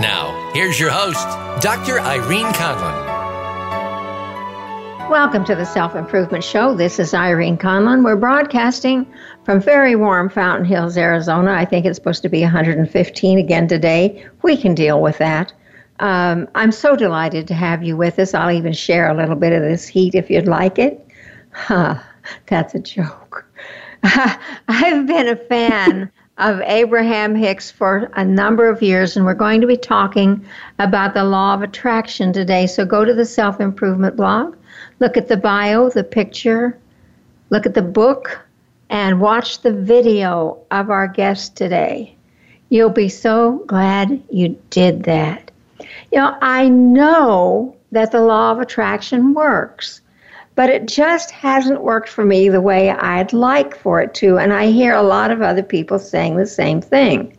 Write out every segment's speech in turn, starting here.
Now, here's your host, Dr. Irene Conlon. Welcome to the Self Improvement Show. This is Irene Conlon. We're broadcasting from very warm Fountain Hills, Arizona. I think it's supposed to be 115 again today. We can deal with that. Um, I'm so delighted to have you with us. I'll even share a little bit of this heat if you'd like it. Huh, that's a joke. I've been a fan of Abraham Hicks for a number of years, and we're going to be talking about the law of attraction today. So go to the self improvement blog Look at the bio, the picture, look at the book, and watch the video of our guest today. You'll be so glad you did that. You know, I know that the law of attraction works, but it just hasn't worked for me the way I'd like for it to, and I hear a lot of other people saying the same thing.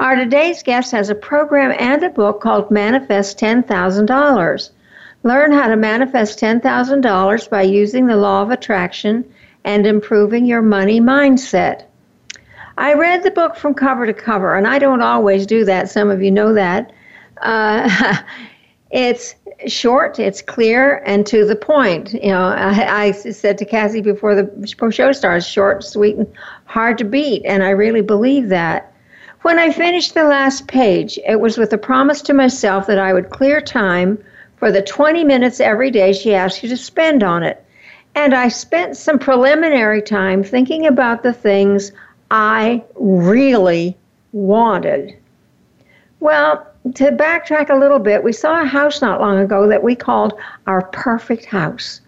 Our today's guest has a program and a book called Manifest $10,000. Learn how to manifest $10,000 by using the law of attraction and improving your money mindset. I read the book from cover to cover, and I don't always do that. Some of you know that. Uh, it's short, it's clear, and to the point. You know, I, I said to Cassie before the show starts, short, sweet, and hard to beat, and I really believe that. When I finished the last page, it was with a promise to myself that I would clear time for the 20 minutes every day she asked you to spend on it. And I spent some preliminary time thinking about the things I really wanted. Well, to backtrack a little bit, we saw a house not long ago that we called our perfect house.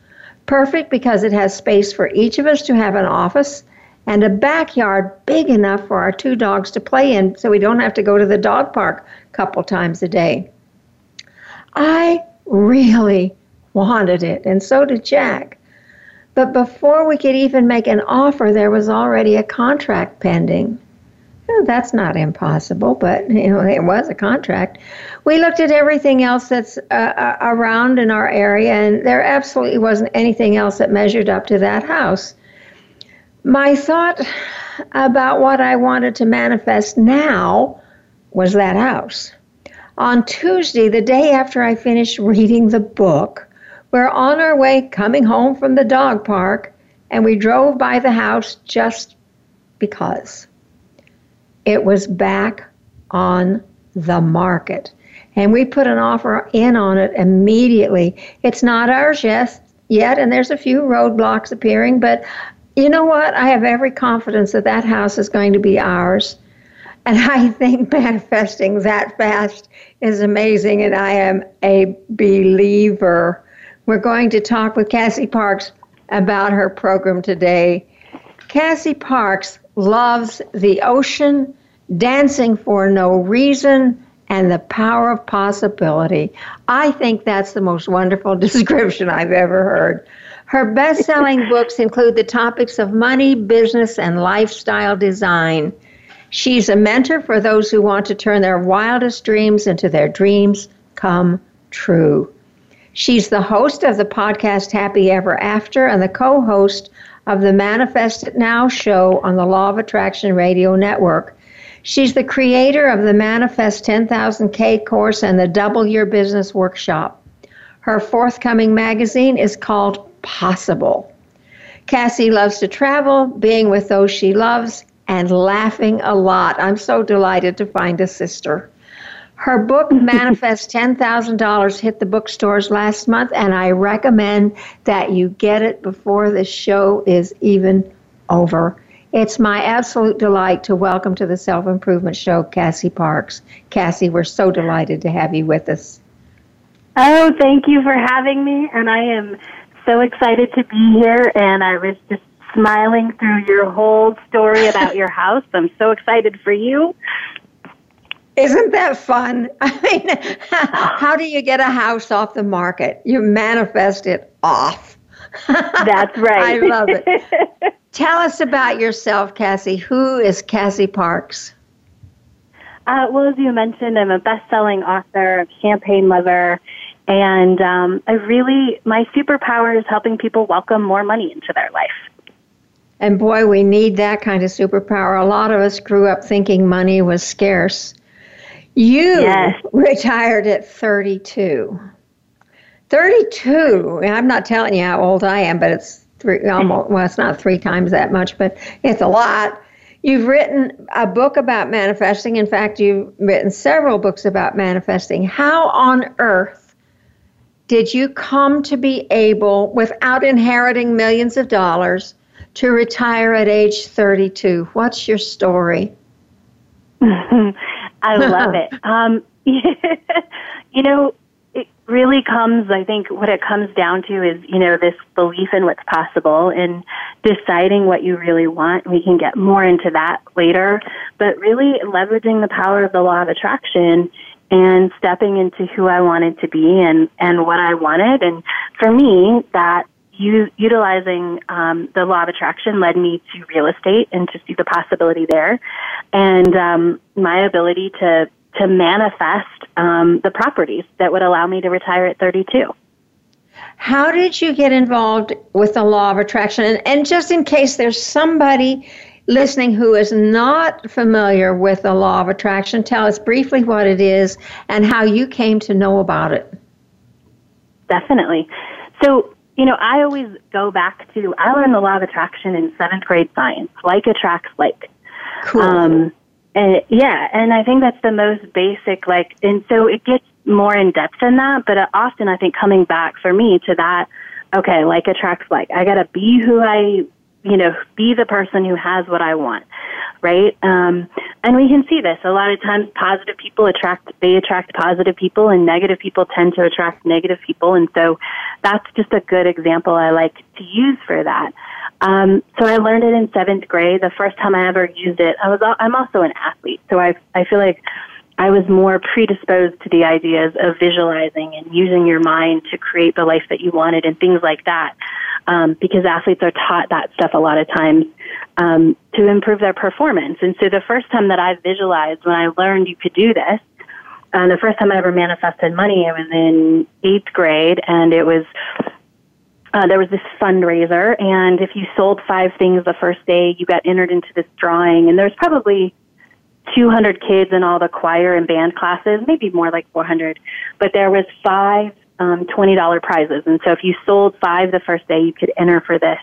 Perfect because it has space for each of us to have an office and a backyard big enough for our two dogs to play in so we don't have to go to the dog park a couple times a day. I really wanted it, and so did Jack. But before we could even make an offer, there was already a contract pending. That's not impossible, but you know it was a contract. We looked at everything else that's uh, uh, around in our area, and there absolutely wasn't anything else that measured up to that house. My thought about what I wanted to manifest now was that house. On Tuesday, the day after I finished reading the book, we're on our way coming home from the dog park, and we drove by the house just because it was back on the market. And we put an offer in on it immediately. It's not ours yet, yet, and there's a few roadblocks appearing, but you know what? I have every confidence that that house is going to be ours. And I think manifesting that fast is amazing, and I am a believer. We're going to talk with Cassie Parks about her program today. Cassie Parks loves the ocean, dancing for no reason, and the power of possibility. I think that's the most wonderful description I've ever heard. Her best selling books include the topics of money, business, and lifestyle design. She's a mentor for those who want to turn their wildest dreams into their dreams come true. She's the host of the podcast Happy Ever After and the co host of the Manifest It Now show on the Law of Attraction Radio Network. She's the creator of the Manifest 10,000K course and the Double Your Business workshop. Her forthcoming magazine is called Possible. Cassie loves to travel, being with those she loves, and laughing a lot. I'm so delighted to find a sister. Her book, Manifest $10,000, hit the bookstores last month, and I recommend that you get it before the show is even over. It's my absolute delight to welcome to the Self Improvement Show Cassie Parks. Cassie, we're so delighted to have you with us. Oh, thank you for having me, and I am so excited to be here. And I was just smiling through your whole story about your house. I'm so excited for you. Isn't that fun? I mean, how do you get a house off the market? You manifest it off. That's right. I love it. Tell us about yourself, Cassie. Who is Cassie Parks? Uh, well, as you mentioned, I'm a best-selling author, champagne lover, and um, I really my superpower is helping people welcome more money into their life. And boy, we need that kind of superpower. A lot of us grew up thinking money was scarce. You yes. retired at 32. 32. I'm not telling you how old I am, but it's three almost well, it's not three times that much, but it's a lot. You've written a book about manifesting. In fact, you've written several books about manifesting. How on earth did you come to be able, without inheriting millions of dollars, to retire at age 32? What's your story? I love it. Um, you know, really comes, I think, what it comes down to is, you know, this belief in what's possible and deciding what you really want. We can get more into that later, but really leveraging the power of the law of attraction and stepping into who I wanted to be and, and what I wanted. And for me, that u- utilizing um, the law of attraction led me to real estate and to see the possibility there. And um, my ability to to manifest um, the properties that would allow me to retire at 32. How did you get involved with the law of attraction? And, and just in case there's somebody listening who is not familiar with the law of attraction, tell us briefly what it is and how you came to know about it. Definitely. So, you know, I always go back to, I learned the law of attraction in seventh grade science, like attracts like. Cool. Um, yeah, and I think that's the most basic, like, and so it gets more in depth than that, but uh, often I think coming back for me to that, okay, like attracts like, I gotta be who I, you know, be the person who has what I want, right? Um, and we can see this a lot of times. Positive people attract, they attract positive people, and negative people tend to attract negative people, and so that's just a good example I like to use for that. Um, so I learned it in seventh grade. The first time I ever used it, I was I'm also an athlete, so I I feel like I was more predisposed to the ideas of visualizing and using your mind to create the life that you wanted and things like that. Um, because athletes are taught that stuff a lot of times um, to improve their performance. And so the first time that I visualized when I learned you could do this, uh, the first time I ever manifested money, I was in eighth grade, and it was uh, there was this fundraiser, and if you sold five things the first day, you got entered into this drawing. And there's probably 200 kids in all the choir and band classes, maybe more like 400. But there was five um, $20 prizes, and so if you sold five the first day, you could enter for this.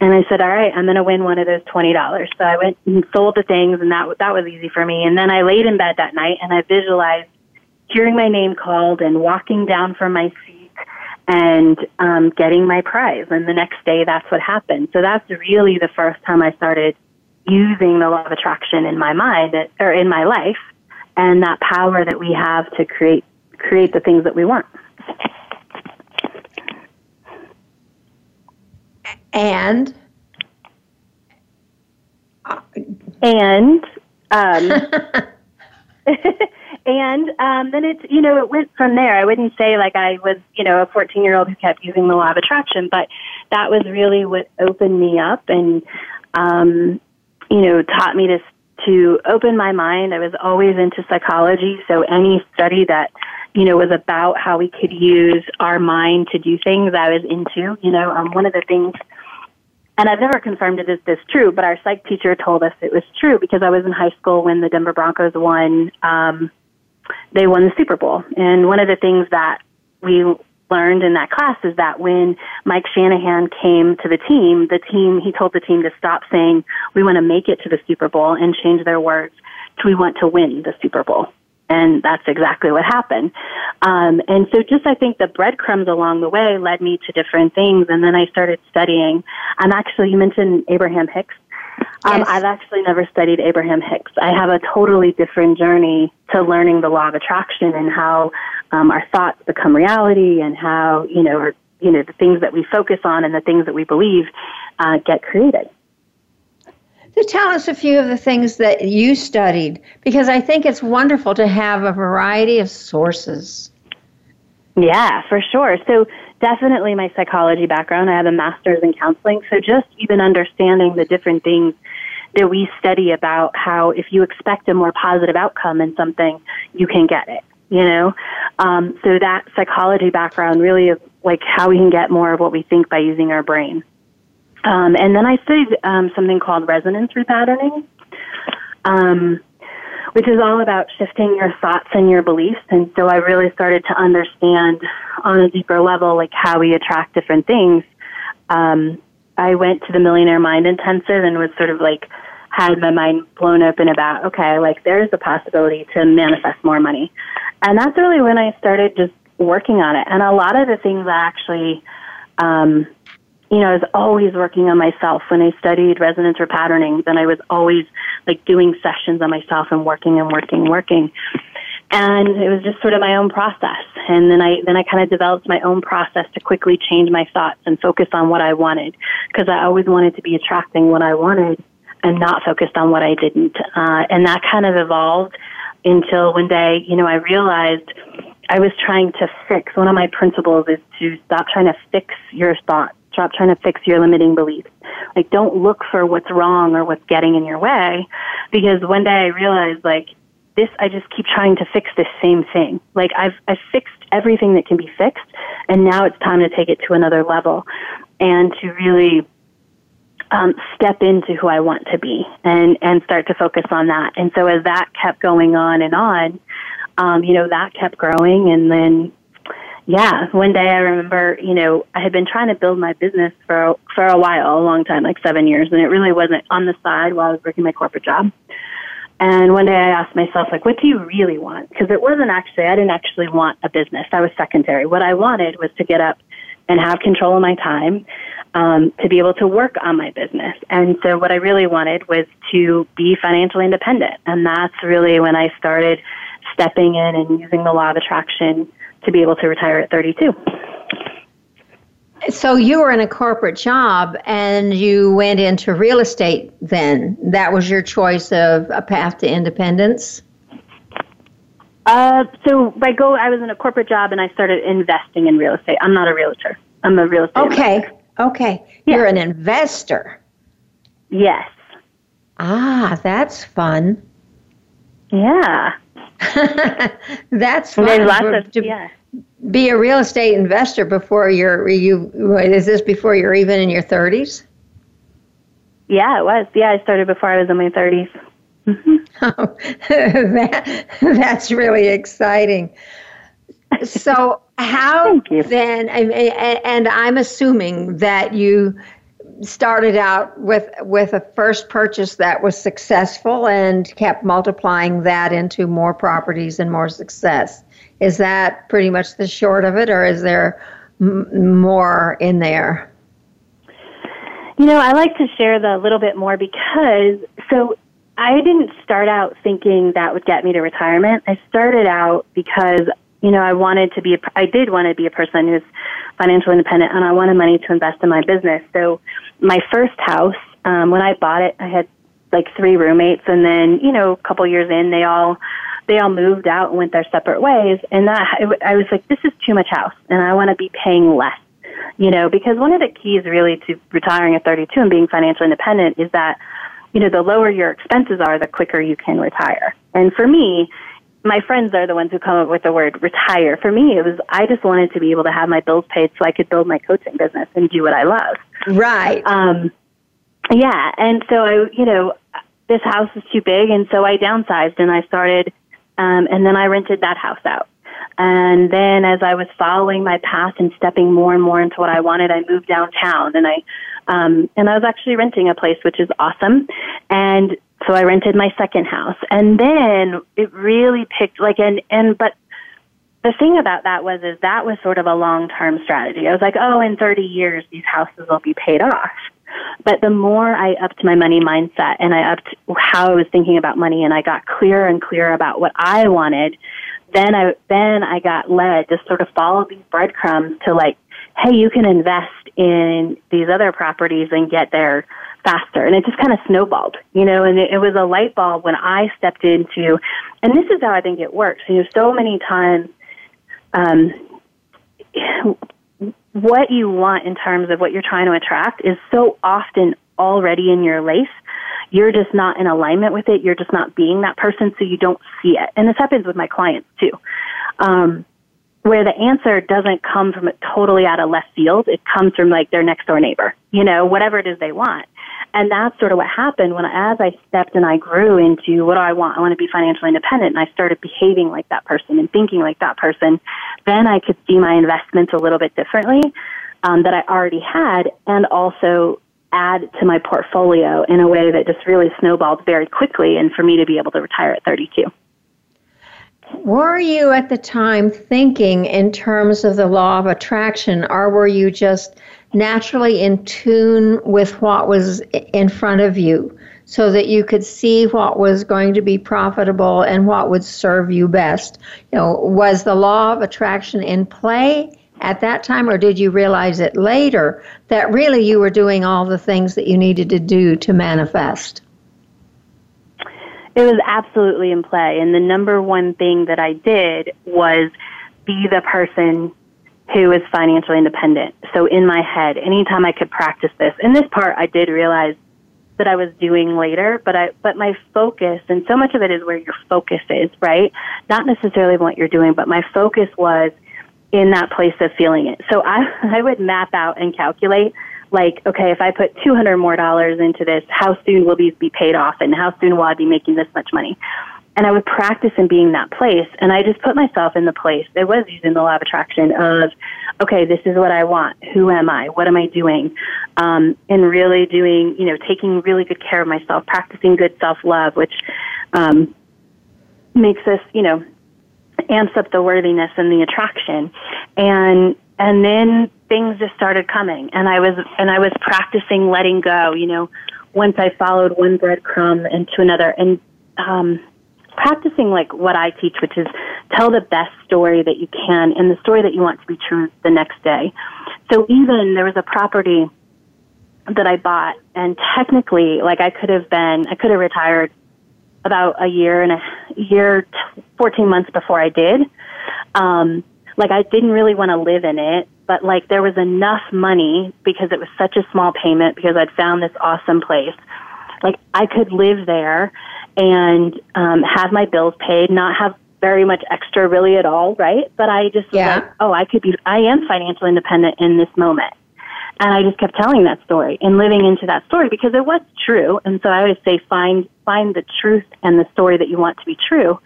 And I said, "All right, I'm going to win one of those twenty dollars." So I went and sold the things, and that that was easy for me. And then I laid in bed that night, and I visualized hearing my name called and walking down from my seat and um, getting my prize. And the next day, that's what happened. So that's really the first time I started using the law of attraction in my mind or in my life, and that power that we have to create create the things that we want. And and um, and um, then it's you know it went from there. I wouldn't say like I was you know a 14 year old who kept using the law of attraction, but that was really what opened me up and um, you know taught me to to open my mind. I was always into psychology, so any study that you know was about how we could use our mind to do things, I was into. You know, um, one of the things and I've never confirmed it is this true, but our psych teacher told us it was true because I was in high school when the Denver Broncos won um, they won the Super Bowl. And one of the things that we learned in that class is that when Mike Shanahan came to the team, the team, he told the team to stop saying, we want to make it to the Super Bowl and change their words to we want to win the Super Bowl. And that's exactly what happened. Um, and so just I think the breadcrumbs along the way led me to different things. And then I started studying. I'm actually, you mentioned Abraham Hicks. Um, yes. I've actually never studied Abraham Hicks. I have a totally different journey to learning the law of attraction and how um, our thoughts become reality and how you know, you know, the things that we focus on and the things that we believe uh, get created. So tell us a few of the things that you studied because I think it's wonderful to have a variety of sources. Yeah, for sure. So definitely my psychology background. I have a master's in counseling. So just even understanding the different things that we study about how if you expect a more positive outcome in something, you can get it. You know, um, so that psychology background really is like how we can get more of what we think by using our brain. Um, and then I studied um, something called resonance repatterning, um, which is all about shifting your thoughts and your beliefs. And so I really started to understand on a deeper level, like how we attract different things. Um, I went to the Millionaire Mind Intensive and was sort of like had my mind blown open about, okay, like there's a possibility to manifest more money. And that's really when I started just working on it. And a lot of the things I actually, um, you know, I was always working on myself. When I studied resonance repatterning, then I was always like doing sessions on myself and working and working, working. And it was just sort of my own process. And then I, then I kind of developed my own process to quickly change my thoughts and focus on what I wanted. Cause I always wanted to be attracting what I wanted and not focused on what I didn't. Uh, and that kind of evolved until one day, you know, I realized I was trying to fix. One of my principles is to stop trying to fix your thoughts Stop trying to fix your limiting beliefs. Like, don't look for what's wrong or what's getting in your way. Because one day I realized, like, this, I just keep trying to fix this same thing. Like, I've, I've fixed everything that can be fixed, and now it's time to take it to another level and to really um, step into who I want to be and, and start to focus on that. And so as that kept going on and on, um, you know, that kept growing and then yeah, one day I remember, you know, I had been trying to build my business for for a while, a long time, like seven years, and it really wasn't on the side while I was working my corporate job. And one day I asked myself, like, what do you really want? Because it wasn't actually, I didn't actually want a business. I was secondary. What I wanted was to get up and have control of my time, um, to be able to work on my business. And so what I really wanted was to be financially independent. And that's really when I started stepping in and using the law of attraction to be able to retire at 32. So you were in a corporate job and you went into real estate then. That was your choice of a path to independence? Uh, so by go, I was in a corporate job and I started investing in real estate. I'm not a realtor. I'm a real estate. Okay. Investor. Okay. Yeah. You're an investor. Yes. Ah, that's fun. Yeah. That's fun. There's lots of to yeah. Be a real estate investor before you're you. Is this before you're even in your thirties? Yeah, it was. Yeah, I started before I was in my 30s. Mm-hmm. Oh, that, that's really exciting. So, how then? And I'm assuming that you started out with with a first purchase that was successful and kept multiplying that into more properties and more success. Is that pretty much the short of it, or is there m- more in there? You know, I like to share the little bit more because so I didn't start out thinking that would get me to retirement. I started out because you know I wanted to be a, I did want to be a person who's financially independent and I wanted money to invest in my business. So my first house, um, when I bought it, I had like three roommates, and then you know, a couple years in, they all they all moved out and went their separate ways, and that I was like, this is too much house, and I want to be paying less. You know, because one of the keys really to retiring at 32 and being financially independent is that, you know, the lower your expenses are, the quicker you can retire. And for me, my friends are the ones who come up with the word retire. For me, it was I just wanted to be able to have my bills paid so I could build my coaching business and do what I love. Right. Um, yeah, and so I, you know, this house is too big, and so I downsized and I started, um, and then I rented that house out. And then as I was following my path and stepping more and more into what I wanted, I moved downtown and I, um, and I was actually renting a place, which is awesome. And so I rented my second house. And then it really picked like, and, and, but the thing about that was is that was sort of a long term strategy. I was like, oh, in 30 years these houses will be paid off. But the more I upped my money mindset and I upped how I was thinking about money and I got clearer and clearer about what I wanted, then I then I got led to sort of follow these breadcrumbs to like, hey, you can invest in these other properties and get there faster. And it just kind of snowballed, you know, and it, it was a light bulb when I stepped into, and this is how I think it works. You know, so many times, um, what you want in terms of what you're trying to attract is so often already in your life. You're just not in alignment with it. You're just not being that person, so you don't see it. And this happens with my clients too. Um, where the answer doesn't come from totally out of left field. It comes from like their next door neighbor, you know, whatever it is they want. And that's sort of what happened when, as I stepped and I grew into what do I want? I want to be financially independent. And I started behaving like that person and thinking like that person. Then I could see my investments a little bit differently um, that I already had and also add to my portfolio in a way that just really snowballed very quickly and for me to be able to retire at 32. Were you at the time thinking in terms of the law of attraction, or were you just naturally in tune with what was in front of you so that you could see what was going to be profitable and what would serve you best. You know, was the law of attraction in play at that time or did you realize it later that really you were doing all the things that you needed to do to manifest? It was absolutely in play and the number one thing that I did was be the person who is financially independent. So in my head, anytime I could practice this, and this part I did realize that I was doing later, but I but my focus and so much of it is where your focus is, right? Not necessarily what you're doing, but my focus was in that place of feeling it. So I I would map out and calculate like, okay, if I put 200 more dollars into this, how soon will these be paid off and how soon will I be making this much money? And I would practice in being that place. And I just put myself in the place. It was using the law of attraction of, okay, this is what I want. Who am I? What am I doing? Um, and really doing, you know, taking really good care of myself, practicing good self love, which um, makes us, you know, amps up the worthiness and the attraction. And and then things just started coming, and I was and I was practicing letting go. You know, once I followed one breadcrumb into another, and um, practicing like what I teach, which is tell the best story that you can and the story that you want to be true the next day. So even there was a property that I bought and technically like I could have been, I could have retired about a year and a year, 14 months before I did. Um, like I didn't really want to live in it, but like there was enough money because it was such a small payment because I'd found this awesome place. Like I could live there and um, have my bills paid, not have very much extra really at all, right? But I just yeah. like, oh, I could be, I am financially independent in this moment. And I just kept telling that story and living into that story because it was true. And so I always say, find, find the truth and the story that you want to be true.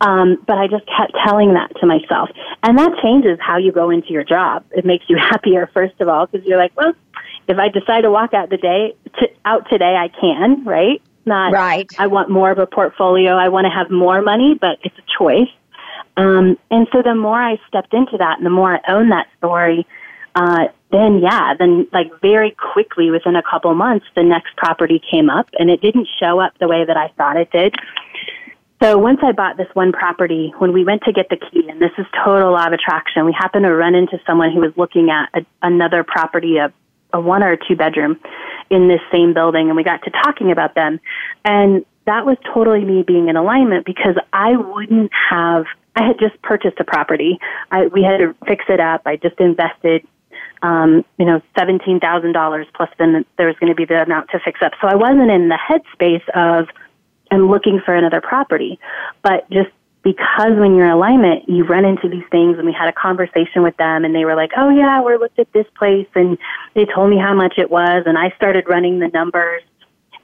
Um, but I just kept telling that to myself. And that changes how you go into your job. It makes you happier, first of all, because you're like, well, if I decide to walk out the day, to, out today, I can, right? Not right. I want more of a portfolio. I want to have more money, but it's a choice. Um, and so the more I stepped into that and the more I owned that story, uh, then yeah, then like very quickly within a couple months, the next property came up and it didn't show up the way that I thought it did. So once I bought this one property, when we went to get the key, and this is total law of attraction, we happened to run into someone who was looking at a, another property, a, a one or a two bedroom in this same building and we got to talking about them. And that was totally me being in alignment because I wouldn't have, I had just purchased a property. I, we had to fix it up. I just invested, um, you know, $17,000 plus then there was going to be the amount to fix up. So I wasn't in the headspace of, I'm looking for another property, but just because when you're in alignment, you run into these things. And we had a conversation with them, and they were like, "Oh yeah, we looked at this place, and they told me how much it was." And I started running the numbers,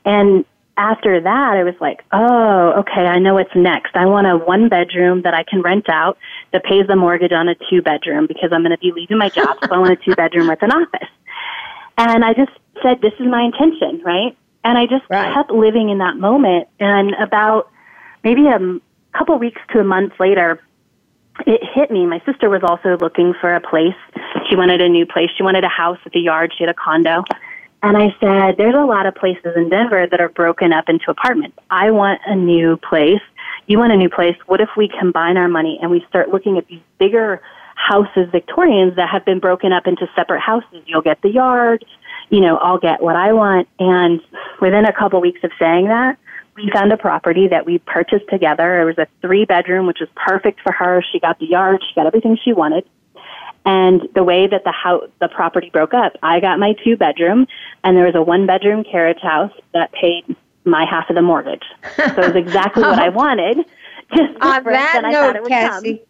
and after that, I was like, "Oh, okay, I know what's next. I want a one bedroom that I can rent out that pays the mortgage on a two bedroom because I'm going to be leaving my job, so I want a two bedroom with an office." And I just said, "This is my intention, right?" And I just right. kept living in that moment, and about maybe a couple weeks to a month later, it hit me. My sister was also looking for a place. She wanted a new place. She wanted a house with a yard. She had a condo. And I said, there's a lot of places in Denver that are broken up into apartments. I want a new place. You want a new place. What if we combine our money and we start looking at these bigger houses, Victorians, that have been broken up into separate houses? You'll get the yard. you know, I'll get what I want. And within a couple weeks of saying that, we found a property that we purchased together. It was a three bedroom, which was perfect for her. She got the yard, she got everything she wanted. And the way that the house, the property broke up, I got my two bedroom, and there was a one bedroom carriage house that paid my half of the mortgage. So it was exactly what I uh-huh. wanted. Just on that note, Cassie.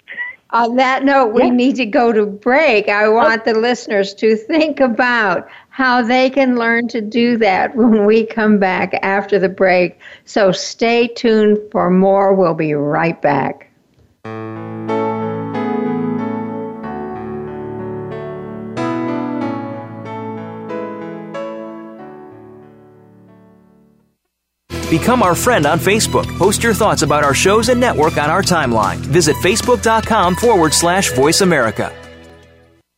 On that note, we need to go to break. I want oh. the listeners to think about how they can learn to do that when we come back after the break. So stay tuned for more. We'll be right back. Become our friend on Facebook. Post your thoughts about our shows and network on our timeline. Visit facebook.com forward slash voice America.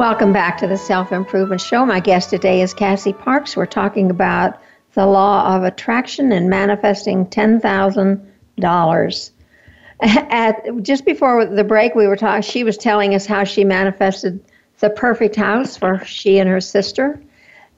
Welcome back to the Self Improvement Show. My guest today is Cassie Parks. We're talking about the law of attraction and manifesting $10,000. At just before the break, we were talking. She was telling us how she manifested the perfect house for she and her sister.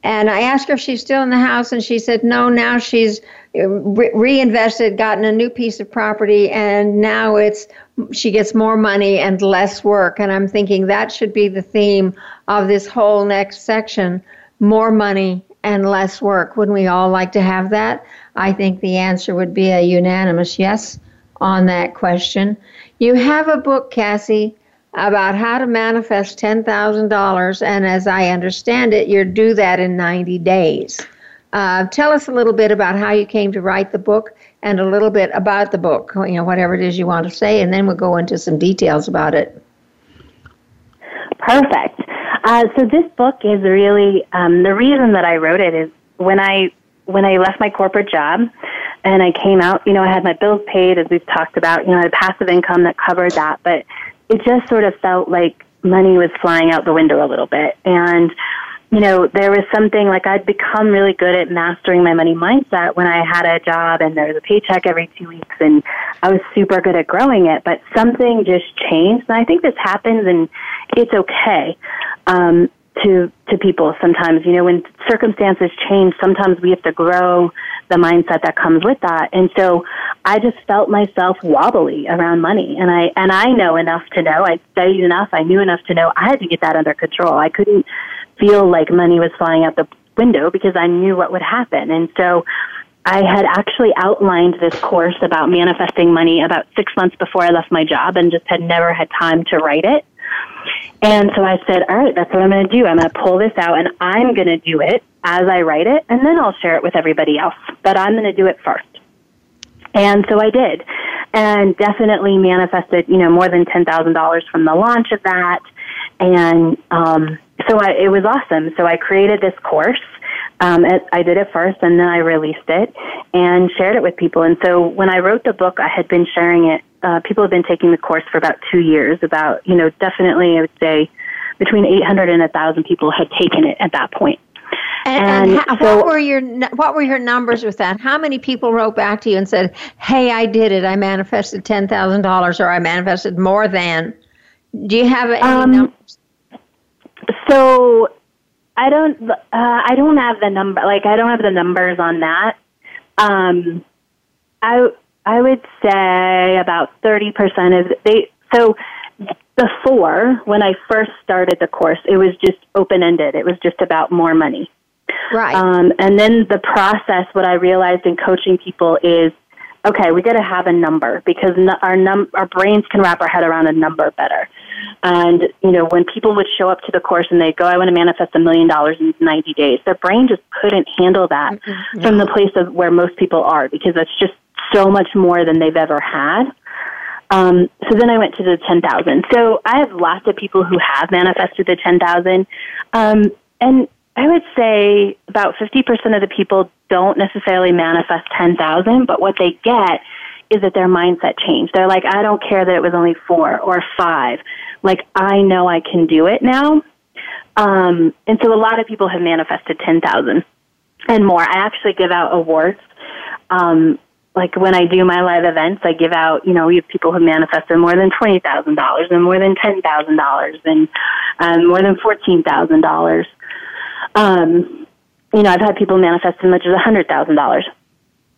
And I asked her if she's still in the house, and she said no. Now she's re- reinvested, gotten a new piece of property, and now it's she gets more money and less work. And I'm thinking that should be the theme of this whole next section more money and less work. Wouldn't we all like to have that? I think the answer would be a unanimous yes on that question. You have a book, Cassie, about how to manifest $10,000, and as I understand it, you do that in 90 days. Uh, tell us a little bit about how you came to write the book and a little bit about the book, you know, whatever it is you want to say, and then we'll go into some details about it. Perfect. Uh, so this book is really um, the reason that I wrote it is when I when I left my corporate job and I came out, you know, I had my bills paid as we've talked about, you know, I had passive income that covered that, but it just sort of felt like money was flying out the window a little bit. And you know, there was something like I'd become really good at mastering my money mindset when I had a job and there was a paycheck every two weeks and I was super good at growing it, but something just changed. And I think this happens and it's okay. Um, to to people sometimes. You know when circumstances change sometimes we have to grow the mindset that comes with that. And so i just felt myself wobbly around money. And i and i know enough to know. I studied enough. I knew enough to know i had to get that under control. I couldn't feel like money was flying out the window because I knew what would happen. And so I had actually outlined this course about manifesting money about six months before I left my job and just had never had time to write it. And so I said, all right, that's what I'm going to do. I'm going to pull this out and I'm going to do it as I write it and then I'll share it with everybody else. But I'm going to do it first. And so I did and definitely manifested, you know, more than $10,000 from the launch of that. And, um, so I, it was awesome. So I created this course. Um, it, I did it first, and then I released it and shared it with people. And so when I wrote the book, I had been sharing it. Uh, people have been taking the course for about two years. About you know, definitely, I would say between 800 and 1,000 people had taken it at that point. And, and, and how, so, what were your what were your numbers with that? How many people wrote back to you and said, "Hey, I did it. I manifested ten thousand dollars, or I manifested more than." Do you have any um, numbers? So I don't. Uh, I don't have the number. Like I don't have the numbers on that. Um, I I would say about thirty percent of they. So before when I first started the course, it was just open ended. It was just about more money. Right. Um, and then the process, what I realized in coaching people is, okay, we got to have a number because our num- our brains can wrap our head around a number better. And you know, when people would show up to the course and they go, "I want to manifest a million dollars in 90 days," their brain just couldn't handle that mm-hmm. from the place of where most people are because that's just so much more than they've ever had. Um, so then I went to the 10,000. So I have lots of people who have manifested the 10,000. Um, and I would say about 50% of the people don't necessarily manifest 10,000, but what they get is that their mindset changed. They're like, I don't care that it was only four or five. Like, I know I can do it now. Um, and so a lot of people have manifested 10,000 and more. I actually give out awards. Um, like when I do my live events, I give out, you know, we have people who manifested more than $20,000 and more than $10,000 and um, more than $14,000. Um, you know, I've had people manifest as much as $100,000.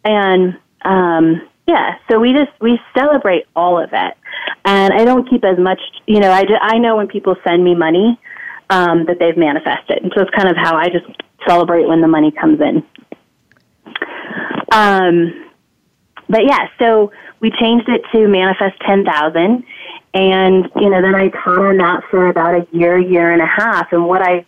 And, um, yeah, so we just, we celebrate all of it. And I don't keep as much, you know, I, I know when people send me money, um, that they've manifested. And so it's kind of how I just celebrate when the money comes in. Um, but yeah, so we changed it to manifest 10,000 and you know then I taught on that for about a year, year and a half and what I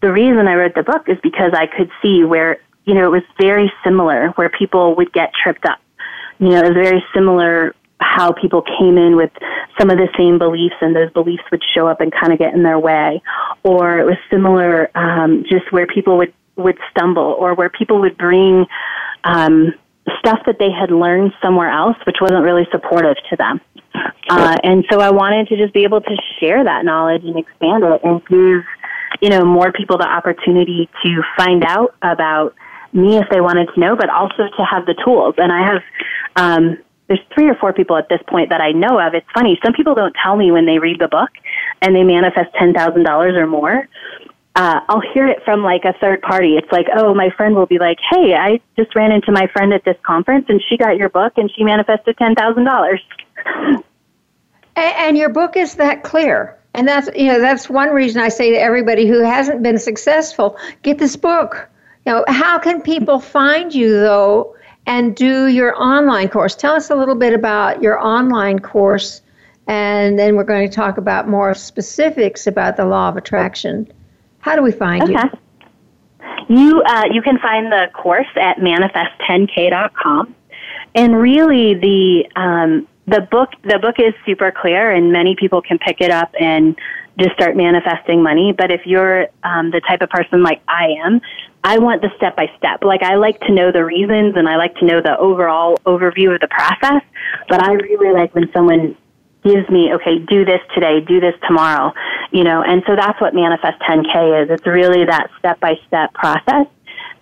the reason I wrote the book is because I could see where you know it was very similar where people would get tripped up. You know, it was very similar how people came in with some of the same beliefs and those beliefs would show up and kind of get in their way or it was similar um, just where people would would stumble or where people would bring um, stuff that they had learned somewhere else, which wasn't really supportive to them. Uh, and so I wanted to just be able to share that knowledge and expand it and give, you know, more people the opportunity to find out about me if they wanted to know, but also to have the tools. And I have, um, there's three or four people at this point that I know of. It's funny. Some people don't tell me when they read the book and they manifest $10,000 or more uh, I'll hear it from like a third party. It's like, oh, my friend will be like, hey, I just ran into my friend at this conference and she got your book and she manifested $10,000. And your book is that clear. And that's, you know, that's one reason I say to everybody who hasn't been successful, get this book. Know, how can people find you though and do your online course? Tell us a little bit about your online course and then we're going to talk about more specifics about the law of attraction how do we find okay. you? You uh, you can find the course at manifest10k.com, and really the um, the book the book is super clear, and many people can pick it up and just start manifesting money. But if you're um, the type of person like I am, I want the step by step. Like I like to know the reasons, and I like to know the overall overview of the process. But I really like when someone gives me, okay, do this today, do this tomorrow, you know, and so that's what Manifest 10K is. It's really that step by step process.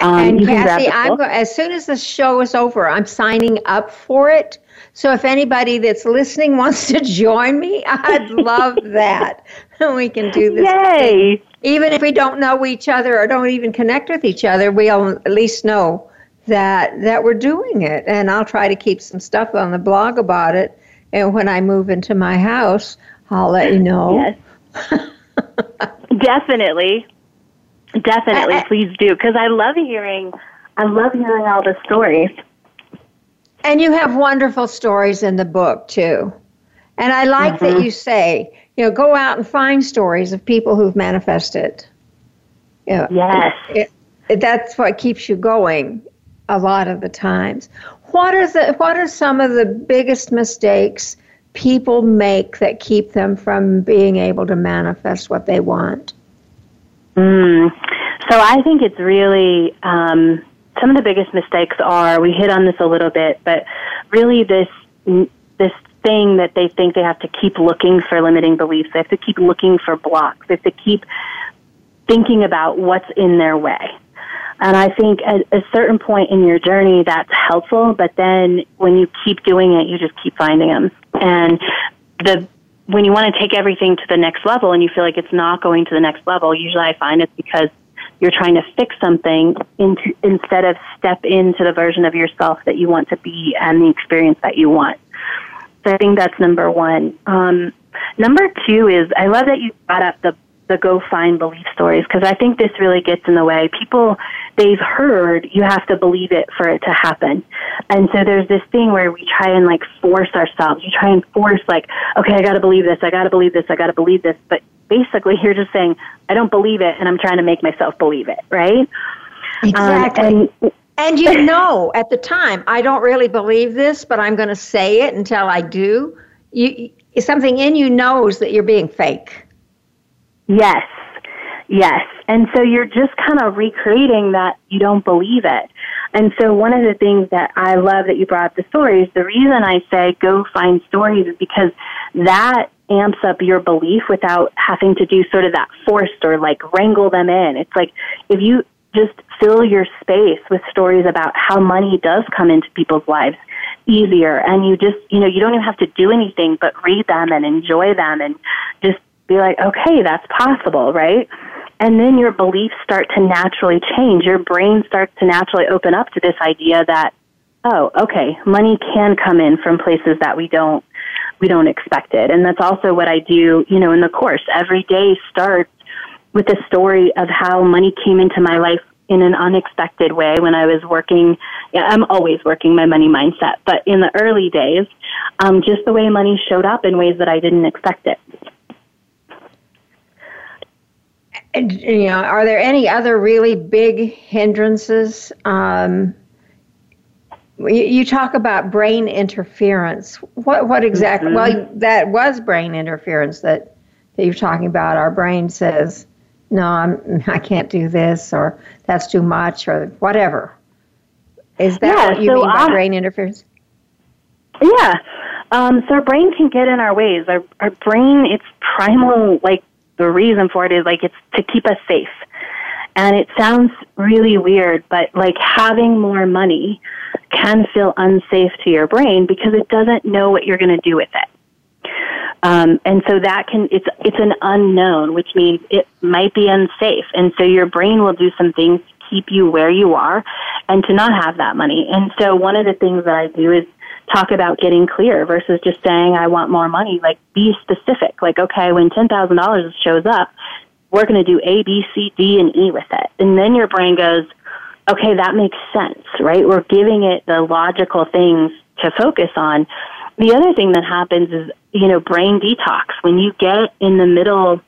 Um, and Kathy, I'm go- as soon as the show is over, I'm signing up for it. So if anybody that's listening wants to join me, I'd love that. we can do this. Yay! Even if we don't know each other or don't even connect with each other, we'll at least know that that we're doing it. And I'll try to keep some stuff on the blog about it and when I move into my house, I'll let you know. Yes. Definitely. Definitely, I, I, please do because I love hearing I love hearing all the stories. And you have wonderful stories in the book too. And I like mm-hmm. that you say, you know, go out and find stories of people who've manifested. You know, yes. It, it, that's what keeps you going a lot of the times. What are the what are some of the biggest mistakes people make that keep them from being able to manifest what they want? Mm. So I think it's really um, some of the biggest mistakes are we hit on this a little bit, but really this this thing that they think they have to keep looking for limiting beliefs. They have to keep looking for blocks. They have to keep thinking about what's in their way. And I think at a certain point in your journey, that's helpful. But then when you keep doing it, you just keep finding them. And the when you want to take everything to the next level and you feel like it's not going to the next level, usually I find it's because you're trying to fix something into, instead of step into the version of yourself that you want to be and the experience that you want. So I think that's number one. Um, number two is I love that you brought up the the go find belief stories because I think this really gets in the way. People they've heard you have to believe it for it to happen. And so there's this thing where we try and like force ourselves. You try and force like, okay, I got to believe this. I got to believe this. I got to believe this. But basically you're just saying, I don't believe it and I'm trying to make myself believe it, right? Exactly. Um, and, and you know at the time, I don't really believe this, but I'm going to say it until I do. You something in you knows that you're being fake. Yes. Yes. And so you're just kind of recreating that you don't believe it. And so one of the things that I love that you brought up the stories, the reason I say go find stories is because that amps up your belief without having to do sort of that forced or like wrangle them in. It's like if you just fill your space with stories about how money does come into people's lives easier and you just, you know, you don't even have to do anything but read them and enjoy them and just be like, okay, that's possible, right? And then your beliefs start to naturally change. Your brain starts to naturally open up to this idea that, oh, okay, money can come in from places that we don't we don't expect it. And that's also what I do, you know, in the course. Every day starts with a story of how money came into my life in an unexpected way when I was working. Yeah, I'm always working my money mindset, but in the early days, um, just the way money showed up in ways that I didn't expect it. you know, are there any other really big hindrances? Um, you, you, talk about brain interference. What what exactly? Mm-hmm. Well, that was brain interference that that you're talking about. Our brain says, "No, I'm I can't do this," or "That's too much," or whatever. Is that yeah, what you so mean by I, brain interference? Yeah. Um, so our brain can get in our ways. Our our brain, its primal like the reason for it is like it's to keep us safe. And it sounds really weird, but like having more money can feel unsafe to your brain because it doesn't know what you're going to do with it. Um, and so that can it's it's an unknown, which means it might be unsafe. And so your brain will do some things to keep you where you are and to not have that money. And so one of the things that I do is talk about getting clear versus just saying I want more money. Like be specific. Like okay, when ten thousand dollars shows up, we're going to do A, B, C, D, and E with it, and then your brain goes, okay, that makes sense, right? We're giving it the logical things to focus on. The other thing that happens is, you know, brain detox. When you get in the middle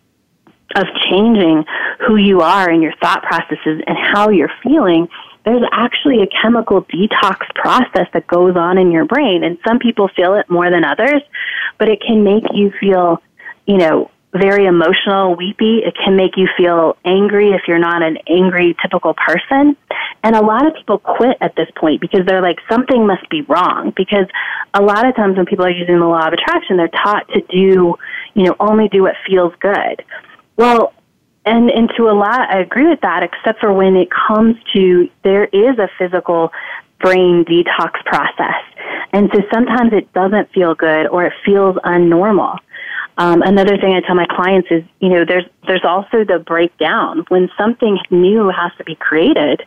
of changing who you are and your thought processes and how you're feeling, there's actually a chemical detox process that goes on in your brain. And some people feel it more than others, but it can make you feel, you know, very emotional, weepy. It can make you feel angry if you're not an angry, typical person. And a lot of people quit at this point because they're like, something must be wrong. Because a lot of times when people are using the law of attraction, they're taught to do, you know, only do what feels good. Well, and and to a lot, I agree with that, except for when it comes to there is a physical brain detox process, and so sometimes it doesn't feel good or it feels unnormal. Um, another thing I tell my clients is, you know, there's there's also the breakdown when something new has to be created.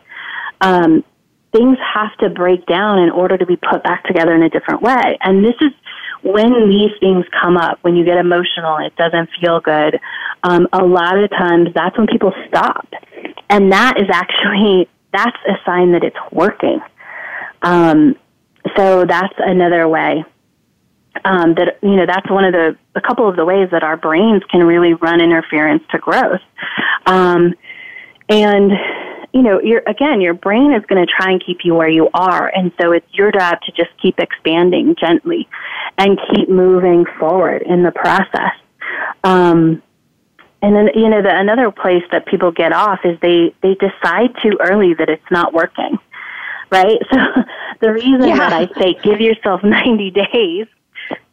Um, things have to break down in order to be put back together in a different way, and this is when these things come up, when you get emotional, it doesn't feel good, um, a lot of times that's when people stop. And that is actually, that's a sign that it's working. Um, so that's another way. Um, that you know that's one of the a couple of the ways that our brains can really run interference to growth, um, and you know, your again, your brain is going to try and keep you where you are, and so it's your job to just keep expanding gently, and keep moving forward in the process. Um, and then you know, the another place that people get off is they they decide too early that it's not working, right? So the reason yeah. that I say give yourself ninety days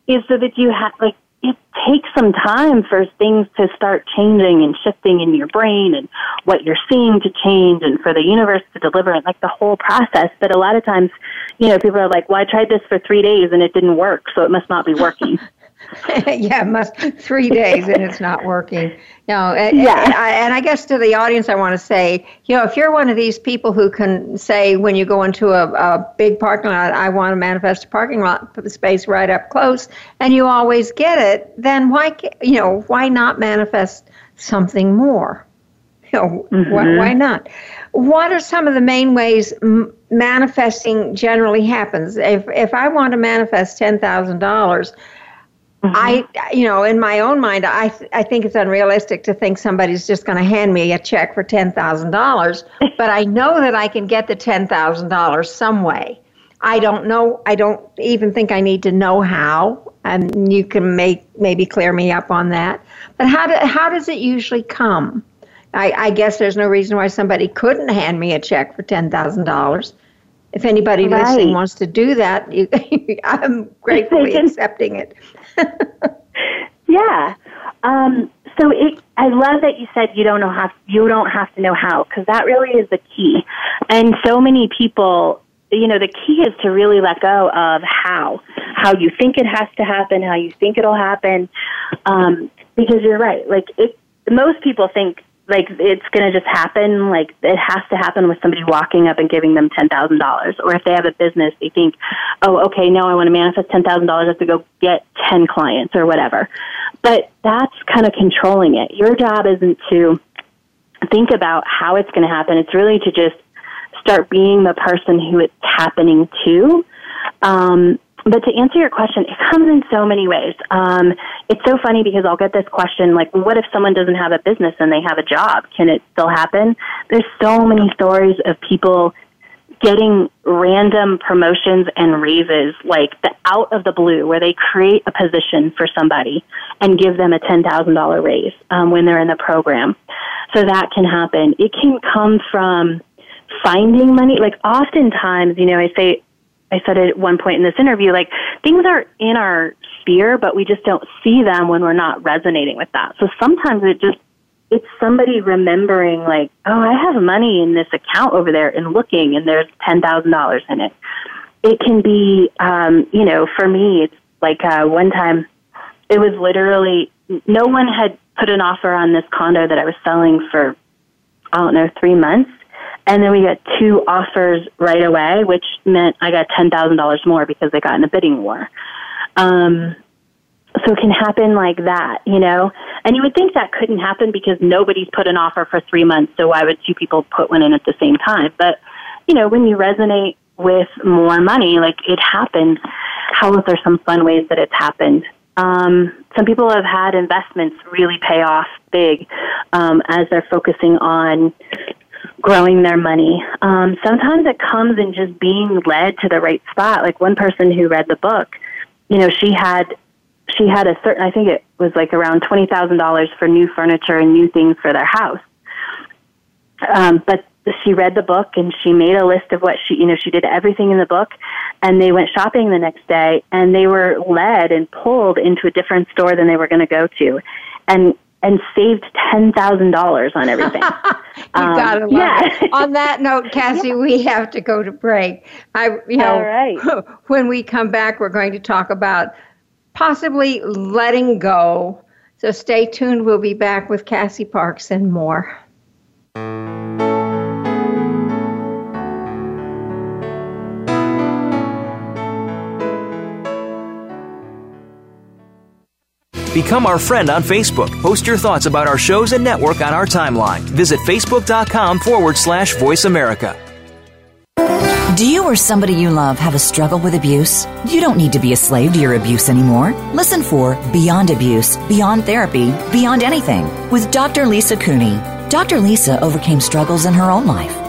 is so that you have like it takes some time for things to start changing and shifting in your brain and what you're seeing to change and for the universe to deliver it, like the whole process. But a lot of times, you know, people are like, well, I tried this for three days and it didn't work, so it must not be working. yeah, must three days and it's not working. No, and, yeah. And I, and I guess to the audience, I want to say, you know, if you're one of these people who can say when you go into a, a big parking lot, I want to manifest a parking lot space right up close, and you always get it, then why, you know, why not manifest something more? You know, mm-hmm. why, why not? What are some of the main ways m- manifesting generally happens? If if I want to manifest ten thousand dollars Mm-hmm. I, you know, in my own mind, I, th- I think it's unrealistic to think somebody's just going to hand me a check for ten thousand dollars. but I know that I can get the ten thousand dollars some way. I don't know. I don't even think I need to know how, and you can make maybe clear me up on that. But how do, how does it usually come? I, I guess there's no reason why somebody couldn't hand me a check for ten thousand dollars. If anybody right. listening wants to do that, you, I'm gratefully accepting it. yeah. Um, so it, I love that you said you don't know how you don't have to know how because that really is the key. And so many people, you know, the key is to really let go of how, how you think it has to happen, how you think it'll happen, um, because you're right. Like it, most people think like it's going to just happen like it has to happen with somebody walking up and giving them $10,000 or if they have a business they think oh okay now I want to manifest $10,000 I have to go get 10 clients or whatever. But that's kind of controlling it. Your job isn't to think about how it's going to happen. It's really to just start being the person who it's happening to. Um, but to answer your question, it comes in so many ways. Um, it's so funny because I'll get this question like, what if someone doesn't have a business and they have a job? Can it still happen? There's so many stories of people getting random promotions and raises like the out of the blue where they create a position for somebody and give them a $10,000 raise um, when they're in the program. So that can happen. It can come from finding money. Like oftentimes, you know, I say I said at one point in this interview, like things are in our sphere, but we just don't see them when we're not resonating with that. So sometimes it just, it's somebody remembering like, oh, I have money in this account over there and looking and there's $10,000 in it. It can be, um, you know, for me, it's like uh, one time it was literally, no one had put an offer on this condo that I was selling for, I don't know, three months and then we got two offers right away, which meant I got $10,000 more because they got in a bidding war. Um, so it can happen like that, you know? And you would think that couldn't happen because nobody's put an offer for three months, so why would two people put one in at the same time? But, you know, when you resonate with more money, like it happens, how are some fun ways that it's happened? Um, some people have had investments really pay off big um, as they're focusing on growing their money. Um, sometimes it comes in just being led to the right spot. Like one person who read the book, you know, she had she had a certain I think it was like around twenty thousand dollars for new furniture and new things for their house. Um, but she read the book and she made a list of what she you know she did everything in the book and they went shopping the next day and they were led and pulled into a different store than they were going to go to and and saved ten thousand dollars on everything. you um, gotta love yeah. it. On that note, Cassie, yeah. we have to go to break. I, you know, All right. when we come back, we're going to talk about possibly letting go. So stay tuned. We'll be back with Cassie Parks and more. Become our friend on Facebook. Post your thoughts about our shows and network on our timeline. Visit facebook.com forward slash voice America. Do you or somebody you love have a struggle with abuse? You don't need to be a slave to your abuse anymore. Listen for Beyond Abuse, Beyond Therapy, Beyond Anything with Dr. Lisa Cooney. Dr. Lisa overcame struggles in her own life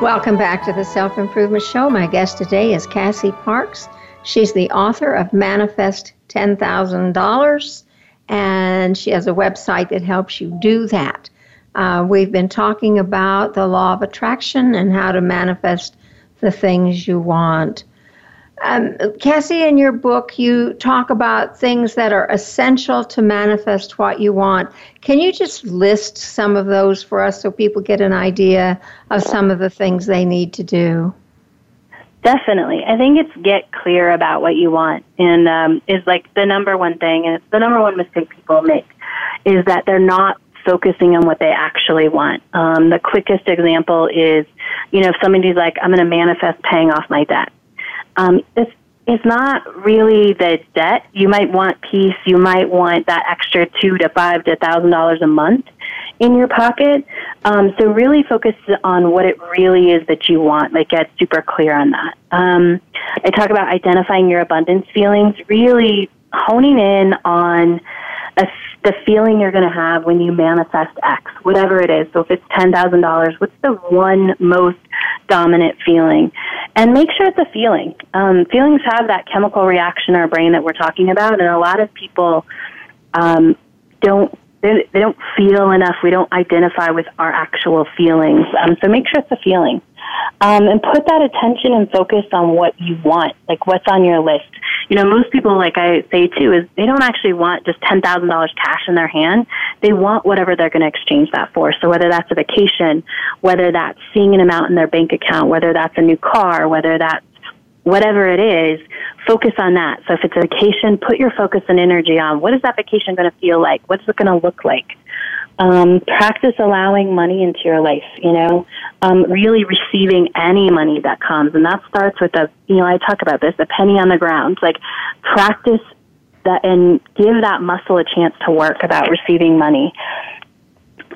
Welcome back to the Self Improvement Show. My guest today is Cassie Parks. She's the author of Manifest $10,000, and she has a website that helps you do that. Uh, we've been talking about the law of attraction and how to manifest the things you want. Um, Cassie, in your book, you talk about things that are essential to manifest what you want. Can you just list some of those for us so people get an idea of some of the things they need to do? Definitely. I think it's get clear about what you want and um, is like the number one thing, and it's the number one mistake people make is that they're not focusing on what they actually want. Um, the quickest example is, you know, if somebody's like, I'm going to manifest paying off my debt um, it's it's not really the debt. You might want peace. You might want that extra two to five to thousand dollars a month in your pocket. Um, so really focus on what it really is that you want. Like get super clear on that. Um, I talk about identifying your abundance feelings. Really honing in on a, the feeling you're going to have when you manifest X, whatever it is. So if it's $10,000, what's the one most dominant feeling? And make sure it's a feeling. Um, feelings have that chemical reaction in our brain that we're talking about, and a lot of people um, don't they, they don't feel enough. We don't identify with our actual feelings. Um, so make sure it's a feeling. Um, and put that attention and focus on what you want, like what's on your list. You know, most people, like I say too, is they don't actually want just ten thousand dollars cash in their hand. They want whatever they're going to exchange that for. So whether that's a vacation, whether that's seeing an amount in their bank account, whether that's a new car, whether that's whatever it is, focus on that. So if it's a vacation, put your focus and energy on what is that vacation going to feel like? What's it going to look like? Um, practice allowing money into your life, you know, um, really receiving any money that comes. And that starts with a, you know, I talk about this, a penny on the ground. Like practice that and give that muscle a chance to work about receiving money.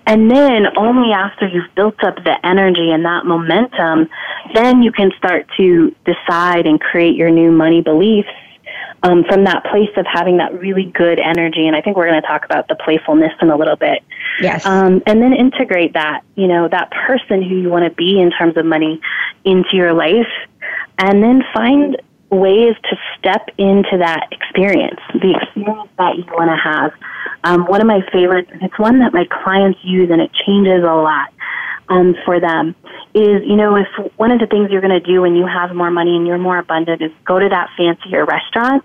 And then only after you've built up the energy and that momentum, then you can start to decide and create your new money beliefs um, from that place of having that really good energy. And I think we're going to talk about the playfulness in a little bit. Yes. Um, and then integrate that, you know, that person who you want to be in terms of money into your life. And then find ways to step into that experience, the experience that you want to have. Um, one of my favorites, and it's one that my clients use and it changes a lot um, for them, is, you know, if one of the things you're going to do when you have more money and you're more abundant is go to that fancier restaurant,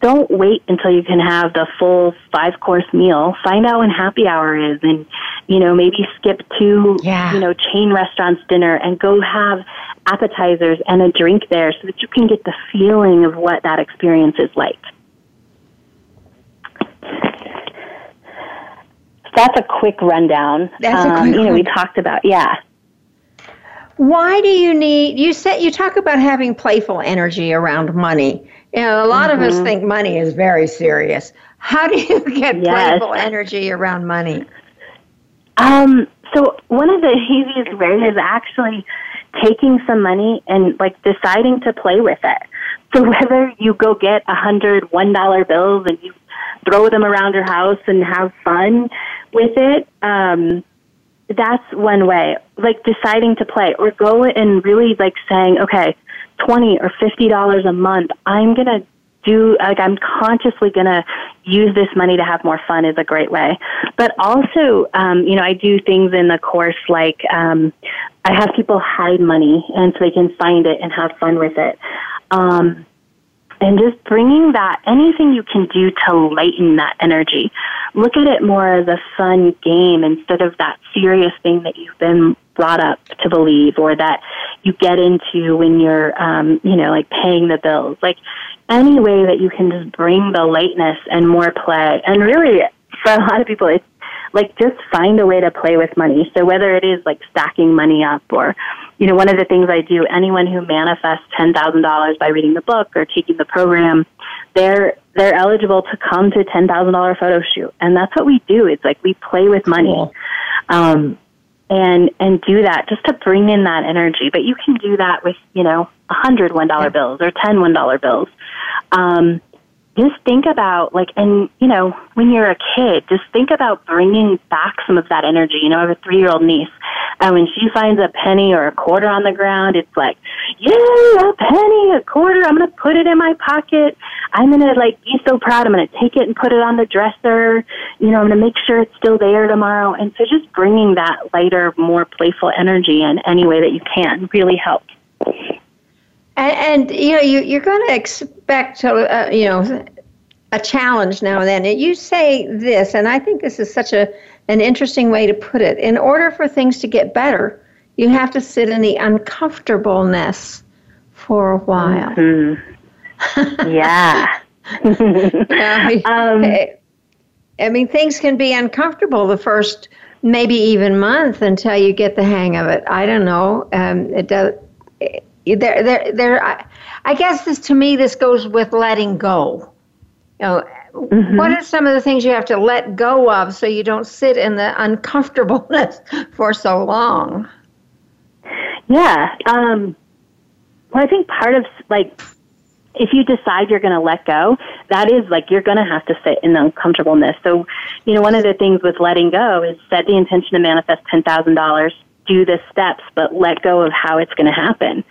don't wait until you can have the full five course meal. Find out when happy hour is and, you know, maybe skip to, yeah. you know, chain restaurants dinner and go have appetizers and a drink there so that you can get the feeling of what that experience is like. that's a quick rundown. That's a quick um, You know, we talked about, yeah. Why do you need, you said, you talk about having playful energy around money. Know, a lot mm-hmm. of us mm-hmm. think money is very serious. How do you get yes. playful energy around money? Um, so one of the easiest ways is actually taking some money and like deciding to play with it. So whether you go get a hundred one dollar bills and you throw them around your house and have fun with it, um, that's one way. Like deciding to play or go and really like saying, okay, 20 or $50 a month, I'm to do like I'm consciously to use this money to have more fun is a great way. But also, um, you know, I do things in the course like um, I have people hide money and so they can find it and have fun with it. Um, and just bringing that anything you can do to lighten that energy. Look at it more as a fun game instead of that serious thing that you've been brought up to believe or that you get into when you're um, you know like paying the bills. Like any way that you can just bring the lightness and more play. And really, for a lot of people, it's like just find a way to play with money. So whether it is like stacking money up or, you know, one of the things I do, anyone who manifests $10,000 by reading the book or taking the program, they're, they're eligible to come to a $10,000 photo shoot. And that's what we do. It's like we play with money. Cool. Um, and and do that just to bring in that energy. But you can do that with you know a hundred one dollar bills or ten one dollar bills. Um, just think about like and you know when you're a kid just think about bringing back some of that energy. You know i have a three year old niece and when she finds a penny or a quarter on the ground it's like yay a penny a quarter i'm going to put it in my pocket. I'm going to like be so proud. I'm going to take it and put it on the dresser. You know i'm going to make sure it's still there tomorrow. And so just bringing that lighter more playful energy in any way that you can really helps and, and, you know, you, you're going to expect, uh, you know, a challenge now and then. You say this, and I think this is such a an interesting way to put it. In order for things to get better, you have to sit in the uncomfortableness for a while. Mm-hmm. Yeah. um, I mean, things can be uncomfortable the first maybe even month until you get the hang of it. I don't know. Um, it does there, there, there. I, I guess this to me, this goes with letting go. You know, mm-hmm. what are some of the things you have to let go of so you don't sit in the uncomfortableness for so long? Yeah. Um, well, I think part of like if you decide you're going to let go, that is like you're going to have to sit in the uncomfortableness. So, you know, one of the things with letting go is set the intention to manifest ten thousand dollars do the steps, but let go of how it's going to happen.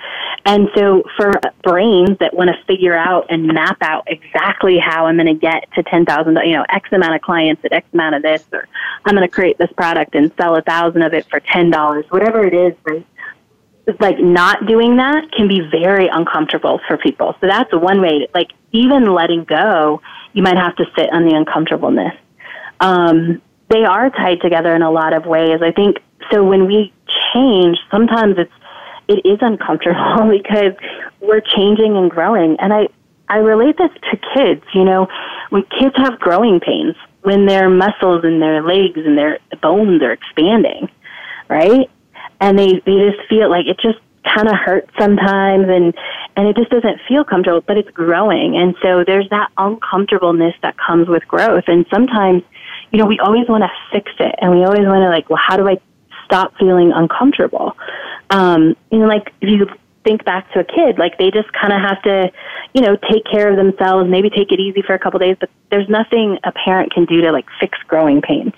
And so for brains that want to figure out and map out exactly how I'm going to get to 10,000, you know, X amount of clients at X amount of this, or I'm going to create this product and sell a thousand of it for $10, whatever it is, right? Like not doing that can be very uncomfortable for people. So that's one way, to, like even letting go, you might have to sit on the uncomfortableness. Um, they are tied together in a lot of ways. I think so when we change, sometimes it's it is uncomfortable because we're changing and growing. And I I relate this to kids. You know, when kids have growing pains, when their muscles and their legs and their bones are expanding, right? And they they just feel like it just kind of hurts sometimes and and it just doesn't feel comfortable but it's growing and so there's that uncomfortableness that comes with growth and sometimes you know we always want to fix it and we always want to like well how do i stop feeling uncomfortable. Um, you know, like if you think back to a kid, like they just kind of have to, you know, take care of themselves, maybe take it easy for a couple days, but there's nothing a parent can do to like fix growing pains.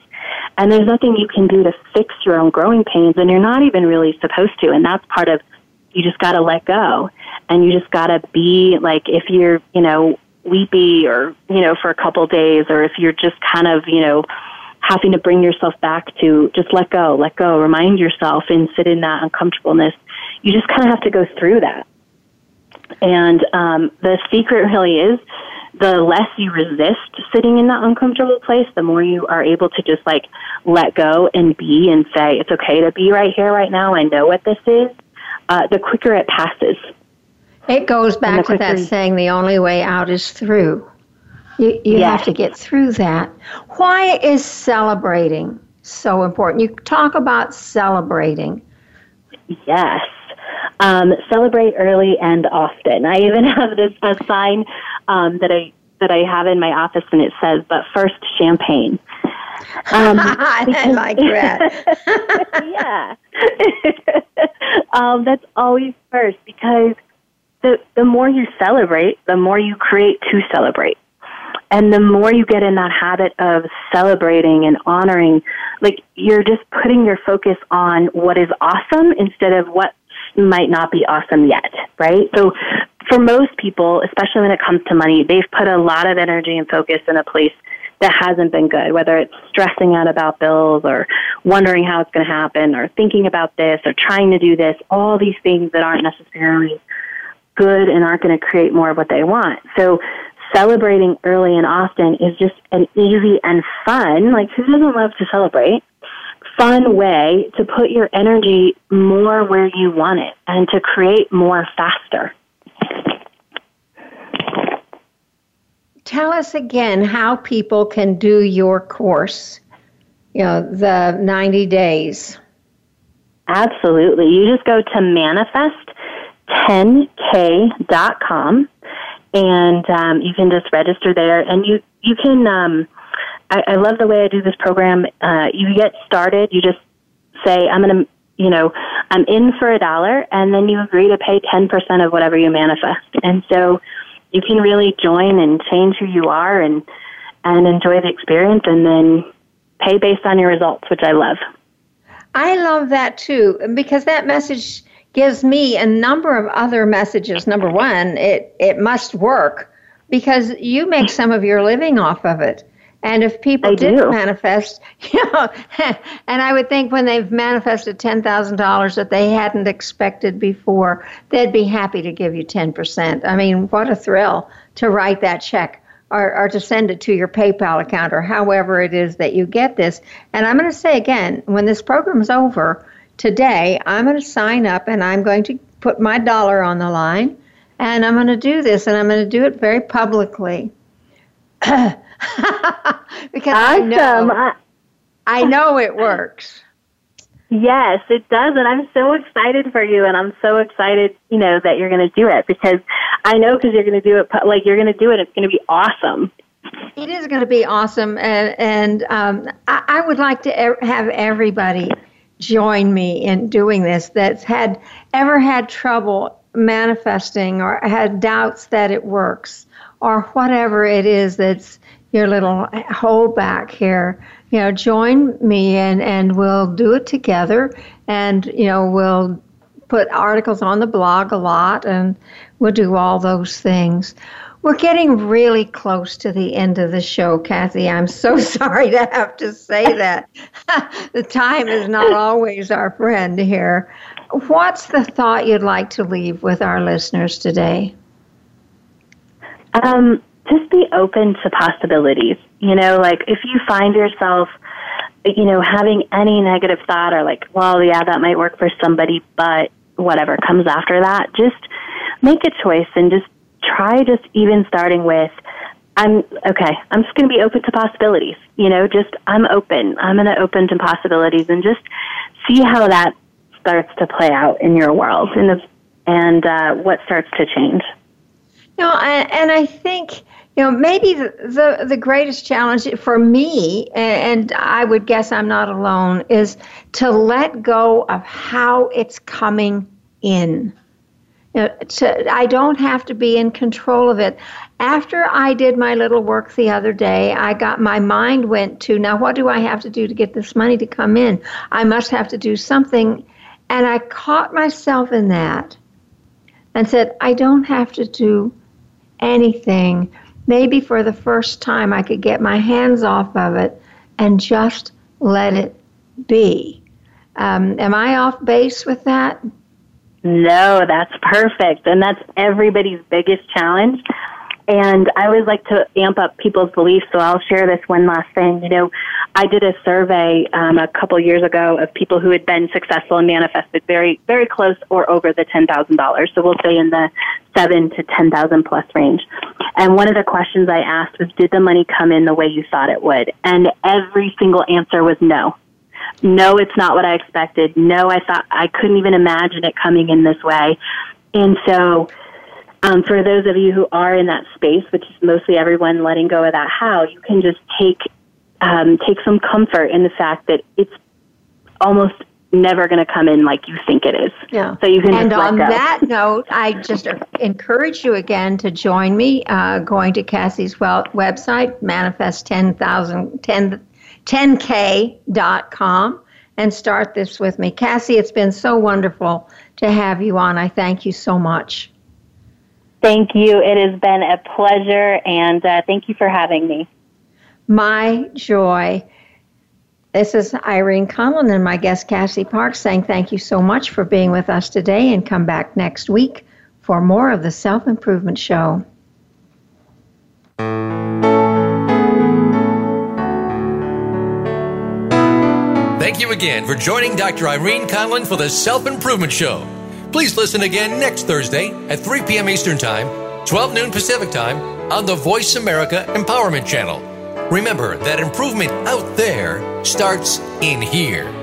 And there's nothing you can do to fix your own growing pains, and you're not even really supposed to. And that's part of you just got to let go, and you just got to be like if you're, you know, weepy or you know for a couple days, or if you're just kind of, you know, having to bring yourself back to just let go, let go, remind yourself and sit in that uncomfortableness. You just kind of have to go through that. And um, the secret really is the less you resist sitting in that uncomfortable place, the more you are able to just like let go and be and say, it's okay to be right here, right now. I know what this is. Uh, the quicker it passes. It goes back to that saying, the only way out is through. You, you yes. have to get through that. Why is celebrating so important? You talk about celebrating. Yes. Um, celebrate early and often. I even have this a sign um, that I that I have in my office, and it says, "But first, champagne." Um, I like that. yeah, um, that's always first because the the more you celebrate, the more you create to celebrate. And the more you get in that habit of celebrating and honoring, like you're just putting your focus on what is awesome instead of what might not be awesome yet, right? So for most people, especially when it comes to money, they've put a lot of energy and focus in a place that hasn't been good, whether it's stressing out about bills or wondering how it's going to happen or thinking about this or trying to do this, all these things that aren't necessarily good and aren't going to create more of what they want. So celebrating early and often is just an easy and fun, like who doesn't love to celebrate? Fun way to put your energy more where you want it and to create more faster. Tell us again how people can do your course, you know, the 90 days. Absolutely. You just go to manifest10k.com and um, you can just register there and you, you can, um, I, I love the way I do this program. Uh, you get started, you just say, I'm going to, you know, I'm in for a dollar, and then you agree to pay 10% of whatever you manifest. And so you can really join and change who you are and and enjoy the experience and then pay based on your results, which I love. I love that too because that message gives me a number of other messages. Number one, it it must work because you make some of your living off of it. And if people I did do. manifest, you know, and I would think when they've manifested ten thousand dollars that they hadn't expected before, they'd be happy to give you ten percent. I mean, what a thrill to write that check or, or to send it to your PayPal account or however it is that you get this. And I'm going to say again, when this program is over today, I'm going to sign up and I'm going to put my dollar on the line, and I'm going to do this, and I'm going to do it very publicly. because I know, I- I know it works. Yes, it does, and I'm so excited for you, and I'm so excited, you know, that you're going to do it because I know because you're going to do it, like you're going to do it. It's going to be awesome. It is going to be awesome, and and um, I, I would like to e- have everybody join me in doing this that's had ever had trouble manifesting or had doubts that it works or whatever it is that's your little holdback here. You know, join me and and we'll do it together, and you know we'll put articles on the blog a lot, and we'll do all those things. We're getting really close to the end of the show, Kathy. I'm so sorry to have to say that. the time is not always our friend here. What's the thought you'd like to leave with our listeners today? Um, just be open to possibilities. You know, like if you find yourself, you know, having any negative thought or like, well, yeah, that might work for somebody, but whatever comes after that, just make a choice and just try just even starting with, I'm okay, I'm just going to be open to possibilities. You know, just I'm open. I'm going to open to possibilities and just see how that starts to play out in your world and, and uh, what starts to change. You know, and, and I think you know maybe the, the the greatest challenge for me, and I would guess I'm not alone, is to let go of how it's coming in. To, I don't have to be in control of it. After I did my little work the other day, I got my mind went to now what do I have to do to get this money to come in? I must have to do something. And I caught myself in that and said, I don't have to do anything. Maybe for the first time, I could get my hands off of it and just let it be. Um, am I off base with that? No, that's perfect. And that's everybody's biggest challenge. And I always like to amp up people's beliefs, so I'll share this one last thing. You know, I did a survey um, a couple years ago of people who had been successful and manifested very, very close or over the ten thousand dollars. So we'll say in the seven to ten thousand plus range. And one of the questions I asked was, "Did the money come in the way you thought it would?" And every single answer was no. No, it's not what I expected. No, I thought I couldn't even imagine it coming in this way. And so um, for those of you who are in that space, which is mostly everyone letting go of that how, you can just take um, take some comfort in the fact that it's almost never going to come in like you think it is. Yeah. So you can and on that note, I just encourage you again to join me uh, going to Cassie's well, website, manifest 10,000, 10, 10k.com, and start this with me. Cassie, it's been so wonderful to have you on. I thank you so much. Thank you. It has been a pleasure, and uh, thank you for having me. My joy. This is Irene Conlon and my guest Cassie Parks saying thank you so much for being with us today and come back next week for more of the Self Improvement Show. Thank you again for joining Dr. Irene Conlon for the Self Improvement Show. Please listen again next Thursday at 3 p.m. Eastern Time, 12 noon Pacific Time on the Voice America Empowerment Channel. Remember that improvement out there starts in here.